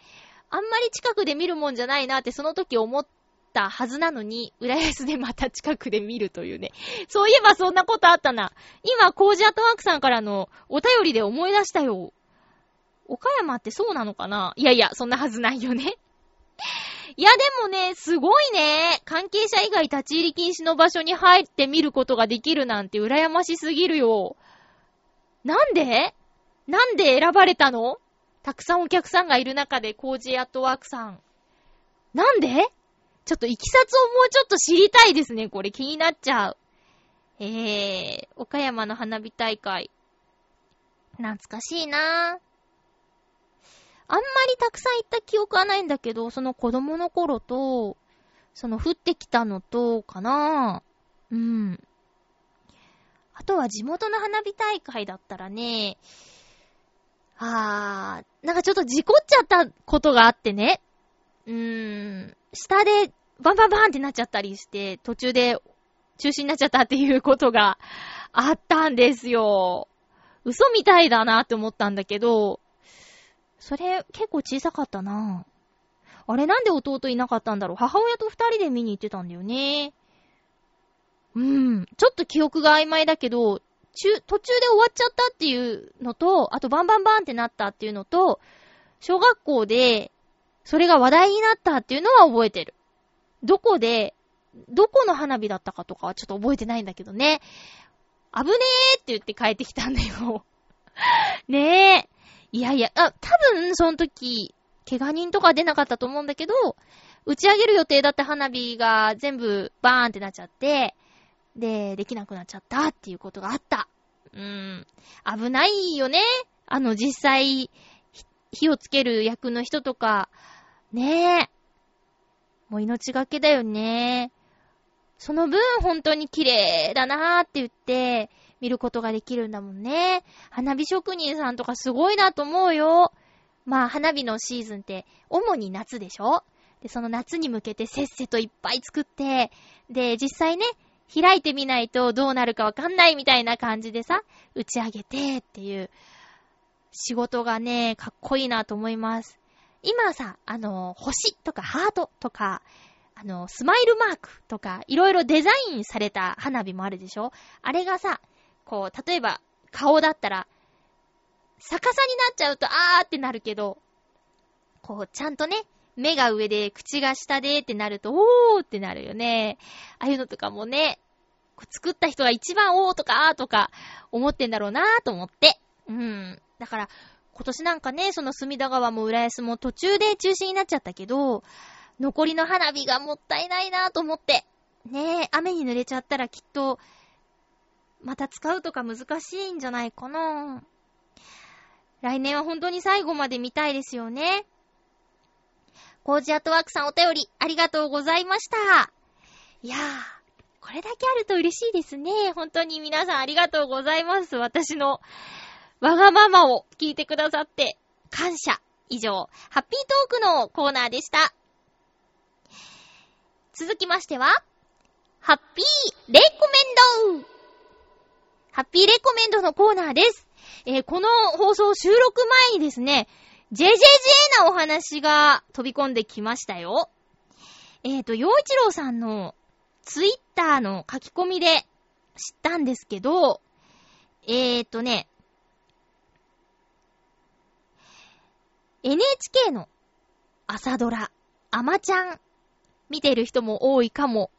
[SPEAKER 1] あんまり近くで見るもんじゃないなってその時思ったはずなのに、浦安でまた近くで見るというね。そういえばそんなことあったな。今、コージアットワークさんからのお便りで思い出したよ。岡山ってそうなのかな？いやいや、そんなはずないよね。いやでもね、すごいね。関係者以外立ち入り禁止の場所に入って見ることができるなんて羨ましすぎるよ。なんで？なんで選ばれたの？たくさんお客さんがいる中でコージーアットワークさん。なんで？ちょっと行きさつをもうちょっと知りたいですね。これ気になっちゃう。えー、岡山の花火大会。懐かしいなぁ。あんまりたくさん行った記憶はないんだけど、その子供の頃と、その降ってきたのと、かなうん。あとは地元の花火大会だったらね、あー、なんかちょっと事故っちゃったことがあってね。うーん、下でバンバンバンってなっちゃったりして、途中で中止になっちゃったっていうことがあったんですよ。嘘みたいだなって思ったんだけど、それ、結構小さかったなあれなんで弟いなかったんだろう母親と二人で見に行ってたんだよね。うん。ちょっと記憶が曖昧だけど、中、途中で終わっちゃったっていうのと、あとバンバンバンってなったっていうのと、小学校で、それが話題になったっていうのは覚えてる。どこで、どこの花火だったかとかはちょっと覚えてないんだけどね。危ねーって言って帰ってきたんだよ。ねえ。いやいや、あ、多分、その時、怪我人とか出なかったと思うんだけど、打ち上げる予定だった花火が全部バーンってなっちゃって、で、できなくなっちゃったっていうことがあった。うーん。危ないよね。あの、実際、火をつける役の人とか、ねえ。もう命がけだよね。その分、本当に綺麗だなーって言って、見ることができるんだもんね。花火職人さんとかすごいなと思うよ。まあ、花火のシーズンって、主に夏でしょ？で、その夏に向けてせっせといっぱい作って、で、実際ね、開いてみないとどうなるかわかんないみたいな感じでさ、打ち上げてっていう、仕事がね、かっこいいなと思います。今さ、あの、星とかハートとか、あの、スマイルマークとか、いろいろデザインされた花火もあるでしょ？あれがさ、こう、例えば、顔だったら、逆さになっちゃうと、あーってなるけど、こう、ちゃんとね、目が上で、口が下でってなると、おーってなるよね。ああいうのとかもね、作った人が一番おーとかあーとか思ってんだろうなーと思って。うん。だから、今年なんかね、その隅田川も浦安も途中で中止になっちゃったけど、残りの花火がもったいないなーと思って。ねえ、雨に濡れちゃったらきっと、また使うとか難しいんじゃないかな来年は本当に最後まで見たいですよね。コージアットワークさんお便りありがとうございました。いやー、これだけあると嬉しいですね。本当に皆さんありがとうございます。私のわがままを聞いてくださって感謝。以上、ハッピートークのコーナーでした。続きましては、ハッピーレコメンドハッピーレコメンドのコーナーです。えー、この放送収録前にですね、JJJ なお話が飛び込んできましたよ。えっ、ー、と、洋一郎さんのツイッターの書き込みで知ったんですけど、えっ、ー、とね、NHK の朝ドラ、アマちゃん、見てる人も多いかも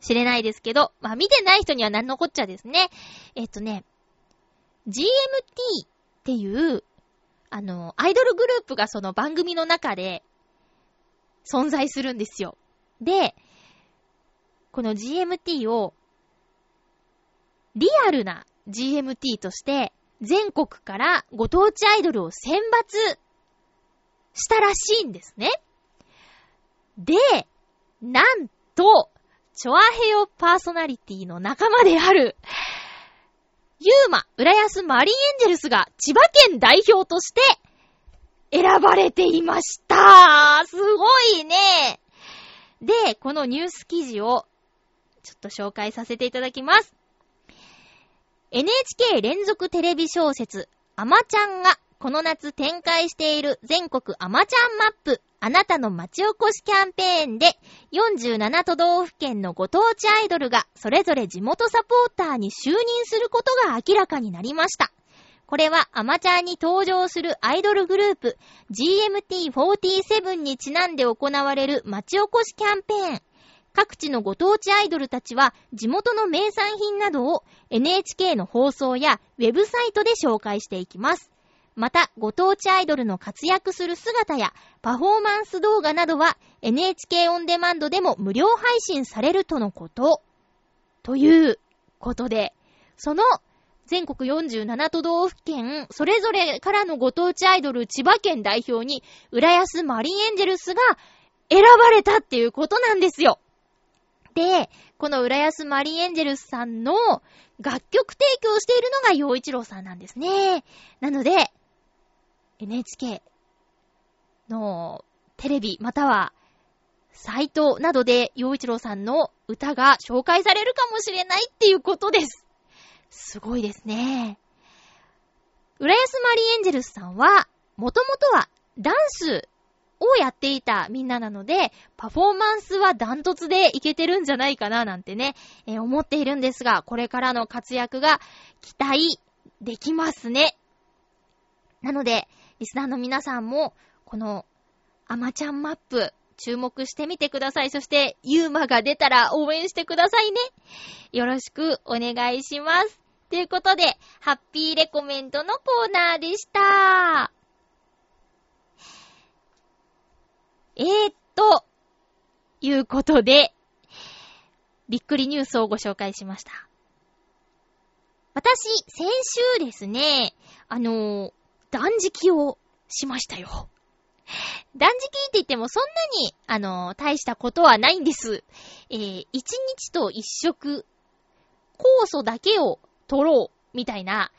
[SPEAKER 1] しれないですけど、まあ見てない人には何のこっちゃですね。えっとね、GMT っていう、あの、アイドルグループがその番組の中で存在するんですよ。で、この GMT を、リアルな GMT として、全国からご当地アイドルを選抜したらしいんですね。で、なんと、チョアヘヨパーソナリティの仲間である、ユーマ、浦安マリンエンジェルスが千葉県代表として選ばれていましたすごいねで、このニュース記事をちょっと紹介させていただきます。NHK 連続テレビ小説、アマちゃんがこの夏展開している全国アマちゃんマップ、あなたの町おこしキャンペーンで、47都道府県のご当地アイドルがそれぞれ地元サポーターに就任することが明らかになりました。これはアマチャーに登場するアイドルグループ GMT47 にちなんで行われる町おこしキャンペーン。各地のご当地アイドルたちは地元の名産品などを NHK の放送やウェブサイトで紹介していきます。また、ご当地アイドルの活躍する姿やパフォーマンス動画などは NHK オンデマンドでも無料配信されるとのこと。ということで、その全国47都道府県、それぞれからのご当地アイドル千葉県代表に、浦安マリンエンジェルスが選ばれたっていうことなんですよ。で、この浦安マリンエンジェルスさんの楽曲提供しているのが陽一郎さんなんですね。なので、NHK のテレビまたはサイトなどで陽一郎さんの歌が紹介されるかもしれないっていうことです。すごいですね。浦安マリーエンジェルスさんは、もともとはダンスをやっていたみんななので、パフォーマンスはダントツでいけてるんじゃないかななんてね、えー、思っているんですが、これからの活躍が期待できますね。なので、リスナーの皆さんも、この、アマちゃんマップ、注目してみてください。そして、ユーマが出たら応援してくださいね。よろしくお願いします。ということで、ハッピーレコメントのコーナーでした。えー、っと、いうことで、びっくりニュースをご紹介しました。私、先週ですね、あの断食をしましたよ。断食って言ってもそんなに、あの大したことはないんです。えー、一日と一食、酵素だけを取ろう、みたいな、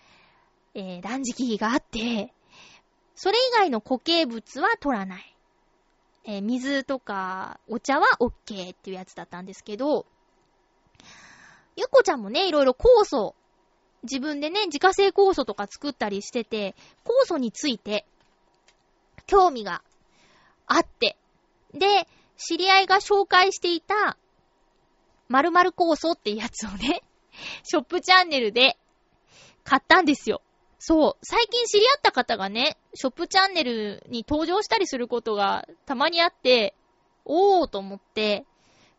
[SPEAKER 1] えー、断食があって、それ以外の固形物は取らない。えー、水とかお茶は OK っていうやつだったんですけど、ゆっこちゃんもね、いろいろ酵素、自分でね、自家製酵素とか作ったりしてて、酵素について、興味があって、で、知り合いが紹介していた、〇〇酵素ってやつをね、ショップチャンネルで買ったんですよ。そう。最近知り合った方がね、ショップチャンネルに登場したりすることがたまにあって、おーと思って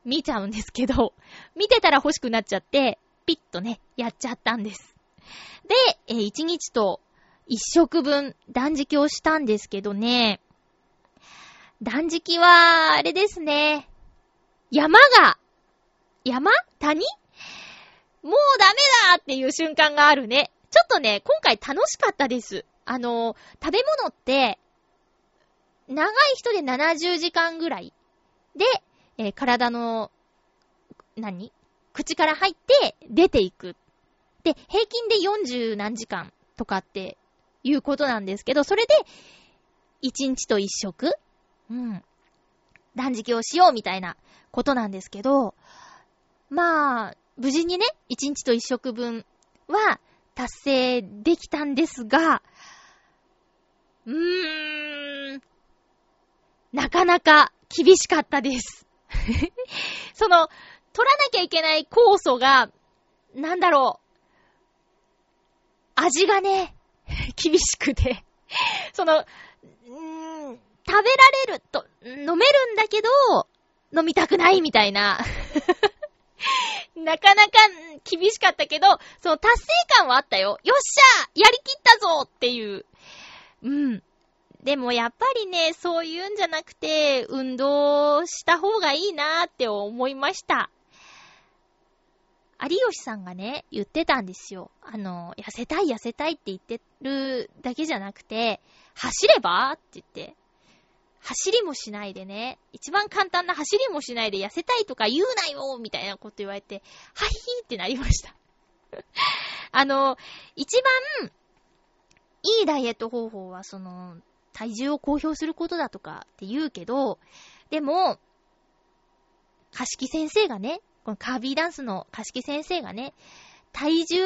[SPEAKER 1] 見ちゃうんですけど、見てたら欲しくなっちゃって、ピッとね、やっちゃったんです。で、えー、1日と1食分断食をしたんですけどね、断食は、あれですね、山が、山？谷？もうダメだっていう瞬間があるね。ちょっとね、今回楽しかったです。あの、食べ物って、長い人で70時間ぐらいで、えー、体の、何？口から入って出ていく。で、平均で40何時間とかっていうことなんですけど、それで、1日と1食うん。断食をしようみたいなことなんですけど、まあ、無事にね、1日と1食分は達成できたんですが、うーん、なかなか厳しかったです。その、取らなきゃいけない酵素が、なんだろう、味がね、厳しくて その、んー食べられると、飲めるんだけど、飲みたくないみたいな なかなか厳しかったけど、その達成感はあったよ。よっしゃやりきったぞっていう。うん。でもやっぱりね、そういうんじゃなくて、運動した方がいいなーって思いました。有吉さんがね、言ってたんですよ。あの、痩せたい痩せたいって言ってるだけじゃなくて、走ればって言って、走りもしないでね、一番簡単な走りもしないで痩せたいとか言うなよみたいなこと言われて、はいーってなりました あの、一番、いいダイエット方法は、その、体重を公表することだとかって言うけど、でも、貸木先生がね、このカービーダンスの貸木先生がね、体重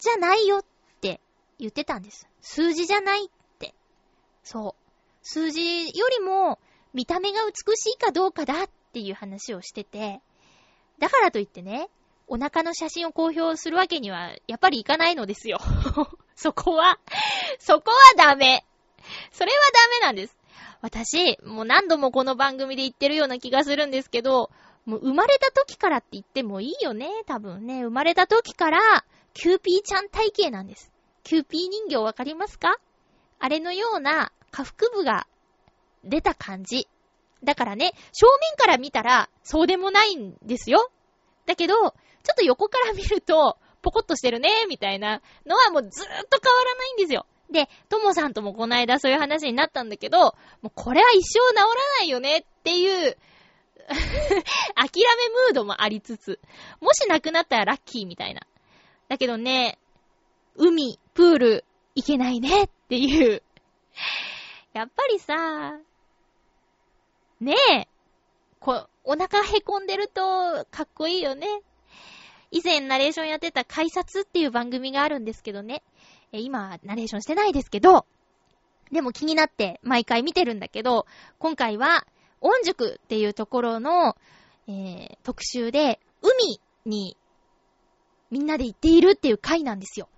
[SPEAKER 1] じゃないよって言ってたんです。数字じゃないって。そう。数字よりも見た目が美しいかどうかだっていう話をしてて、だからといってね、お腹の写真を公表するわけにはやっぱりいかないのですよ。そこは、そこはダメ。それはダメなんです。私、もう何度もこの番組で言ってるような気がするんですけど、もう生まれた時からって言ってもいいよね、多分ね。生まれた時から、キューピーちゃん体型なんです。キューピー人形わかりますか？あれのような下腹部が出た感じ。だからね、正面から見たらそうでもないんですよ。だけど、ちょっと横から見ると、ポコッとしてるね、みたいなのはもうずーっと変わらないんですよ。で、ともさんともこの間そういう話になったんだけど、もうこれは一生治らないよねっていう諦めムードもありつつ、もしなくなったらラッキーみたいな。だけどね、海、プール、行けないねっていうやっぱりさ、ねえ、こ、お腹へこんでるとかっこいいよね。以前ナレーションやってた改札っていう番組があるんですけどね。え今、ナレーションしてないですけど、でも気になって毎回見てるんだけど、今回は、御宿っていうところの、えー、特集で、海にみんなで行っているっていう回なんですよ。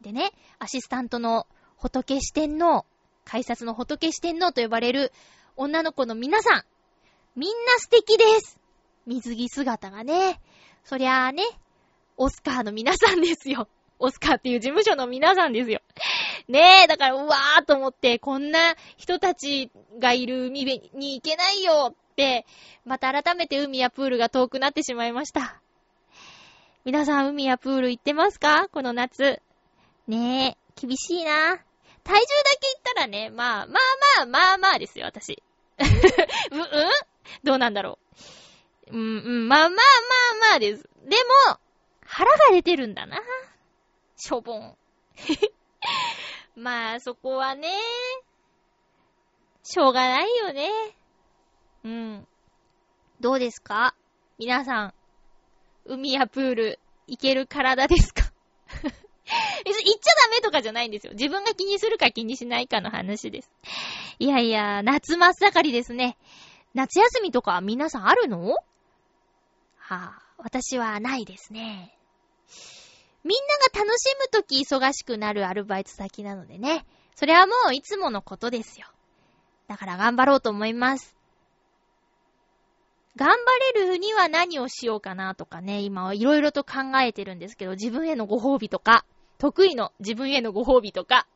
[SPEAKER 1] でね、アシスタントの仏四天王改札の仏四天王と呼ばれる女の子の皆さん、みんな素敵です。水着姿がね。そりゃあね、オスカーの皆さんですよ。オスカーっていう事務所の皆さんですよ。ねえ、だから、うわーと思って、こんな人たちがいる海辺に行けないよって、また改めて海やプールが遠くなってしまいました。皆さん、海やプール行ってますか？この夏。ねえ、厳しいな。体重だけ言ったらね、まあ、まあまあ、まあまあですよ、私。う、うん？どうなんだろう。うん、うん、まあまあまあまあです。でも、腹が出てるんだな。しょぼん。まあ、そこはね、しょうがないよね。うん。どうですか？皆さん、海やプール、行ける体ですか？別に言っちゃダメとかじゃないんですよ。自分が気にするか気にしないかの話です。いやいや、夏真っ盛りですね。夏休みとか皆さんあるの？はあ、私はないですね。みんなが楽しむとき忙しくなるアルバイト先なのでね。それはもういつものことですよ。だから頑張ろうと思います。頑張れるには何をしようかなとかね、今はいろいろと考えてるんですけど、自分へのご褒美とか、得意の自分へのご褒美とか。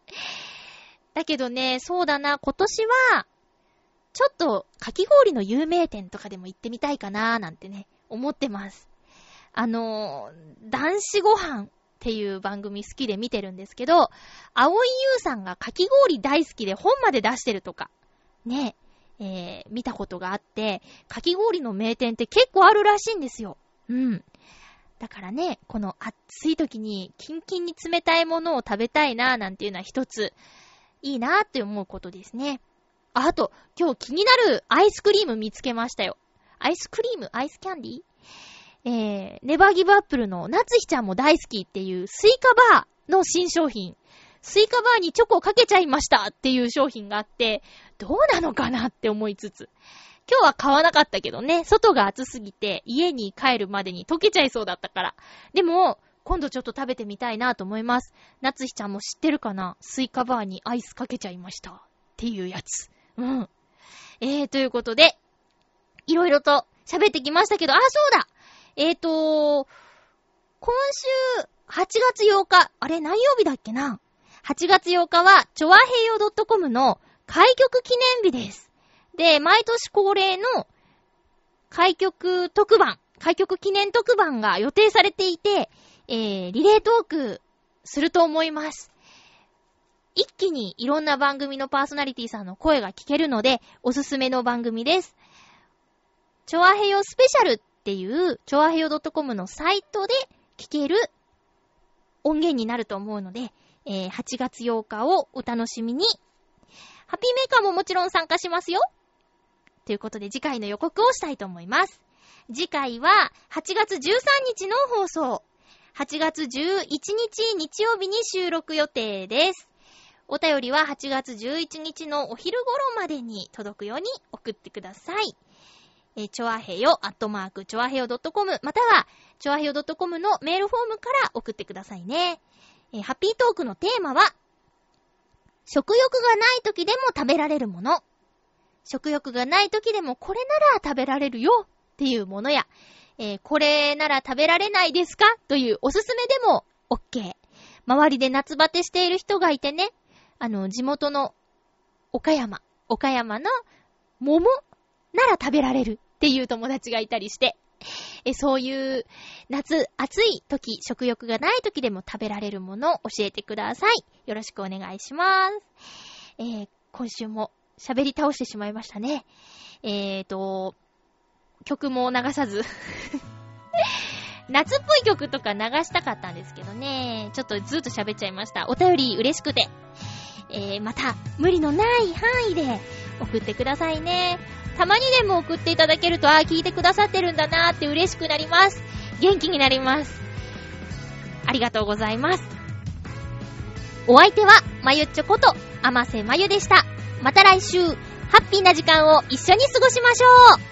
[SPEAKER 1] だけどね、そうだな、今年は、ちょっと、かき氷の有名店とかでも行ってみたいかなーなんてね、思ってます。あのー、男子ご飯っていう番組好きで見てるんですけど、青井優さんがかき氷大好きで本まで出してるとか、ね、えー、見たことがあって、かき氷の名店って結構あるらしいんですよ。うん。だからね、この暑い時にキンキンに冷たいものを食べたいなぁなんていうのは一ついいなぁって思うことですね。あ、あと、今日気になるアイスクリーム見つけましたよ。アイスクリーム？アイスキャンディー？えー、ネバーギブアップルの夏日ちゃんも大好きっていうスイカバーの新商品。スイカバーにチョコをかけちゃいましたっていう商品があって、どうなのかなって思いつつ。今日は買わなかったけどね、外が暑すぎて家に帰るまでに溶けちゃいそうだったから。でも、今度ちょっと食べてみたいなと思います。夏日ちゃんも知ってるかな？スイカバーにアイスかけちゃいました。っていうやつ。うん。えー、ということで、いろいろと喋ってきましたけど、あ、そうだえーと、今週、8月8日、あれ何曜日だっけな ?8 月8日は、ちょわへいよ .com の開局記念日です。で、毎年恒例の開局特番、開局記念特番が予定されていて、えー、リレートークすると思います。一気にいろんな番組のパーソナリティさんの声が聞けるので、おすすめの番組です。チョアヘヨスペシャルっていう、チョアヘヨ .com のサイトで聞ける音源になると思うので、えー、8月8日をお楽しみに。ハッピーメーカーももちろん参加しますよ。ということで次回の予告をしたいと思います。次回は8月13日の放送。8月11日日曜日に収録予定です。お便りは8月11日のお昼頃までに届くように送ってください。えー、ちょあへよ、アットマーク、ちょあへよ .com、または、ちょあへよ .com のメールフォームから送ってくださいね。えー、ハッピートークのテーマは、食欲がない時でも食べられるもの。食欲がない時でもこれなら食べられるよっていうものや、えー、これなら食べられないですか？というおすすめでも OK。周りで夏バテしている人がいてね、あの、地元の岡山、岡山の桃なら食べられるっていう友達がいたりして、えそういう夏暑い時、食欲がない時でも食べられるものを教えてください。よろしくお願いします。えー、今週も喋り倒してしまいましたね。えーと、曲も流さず 夏っぽい曲とか流したかったんですけどね。ちょっとずっと喋っちゃいました。お便り嬉しくて。えー、また、無理のない範囲で送ってくださいね。たまにでも送っていただけると、ああ、聞いてくださってるんだなーって嬉しくなります。元気になります。ありがとうございます。お相手は、まゆっちょこと、あませまゆでした。また来週、ハッピーな時間を一緒に過ごしましょう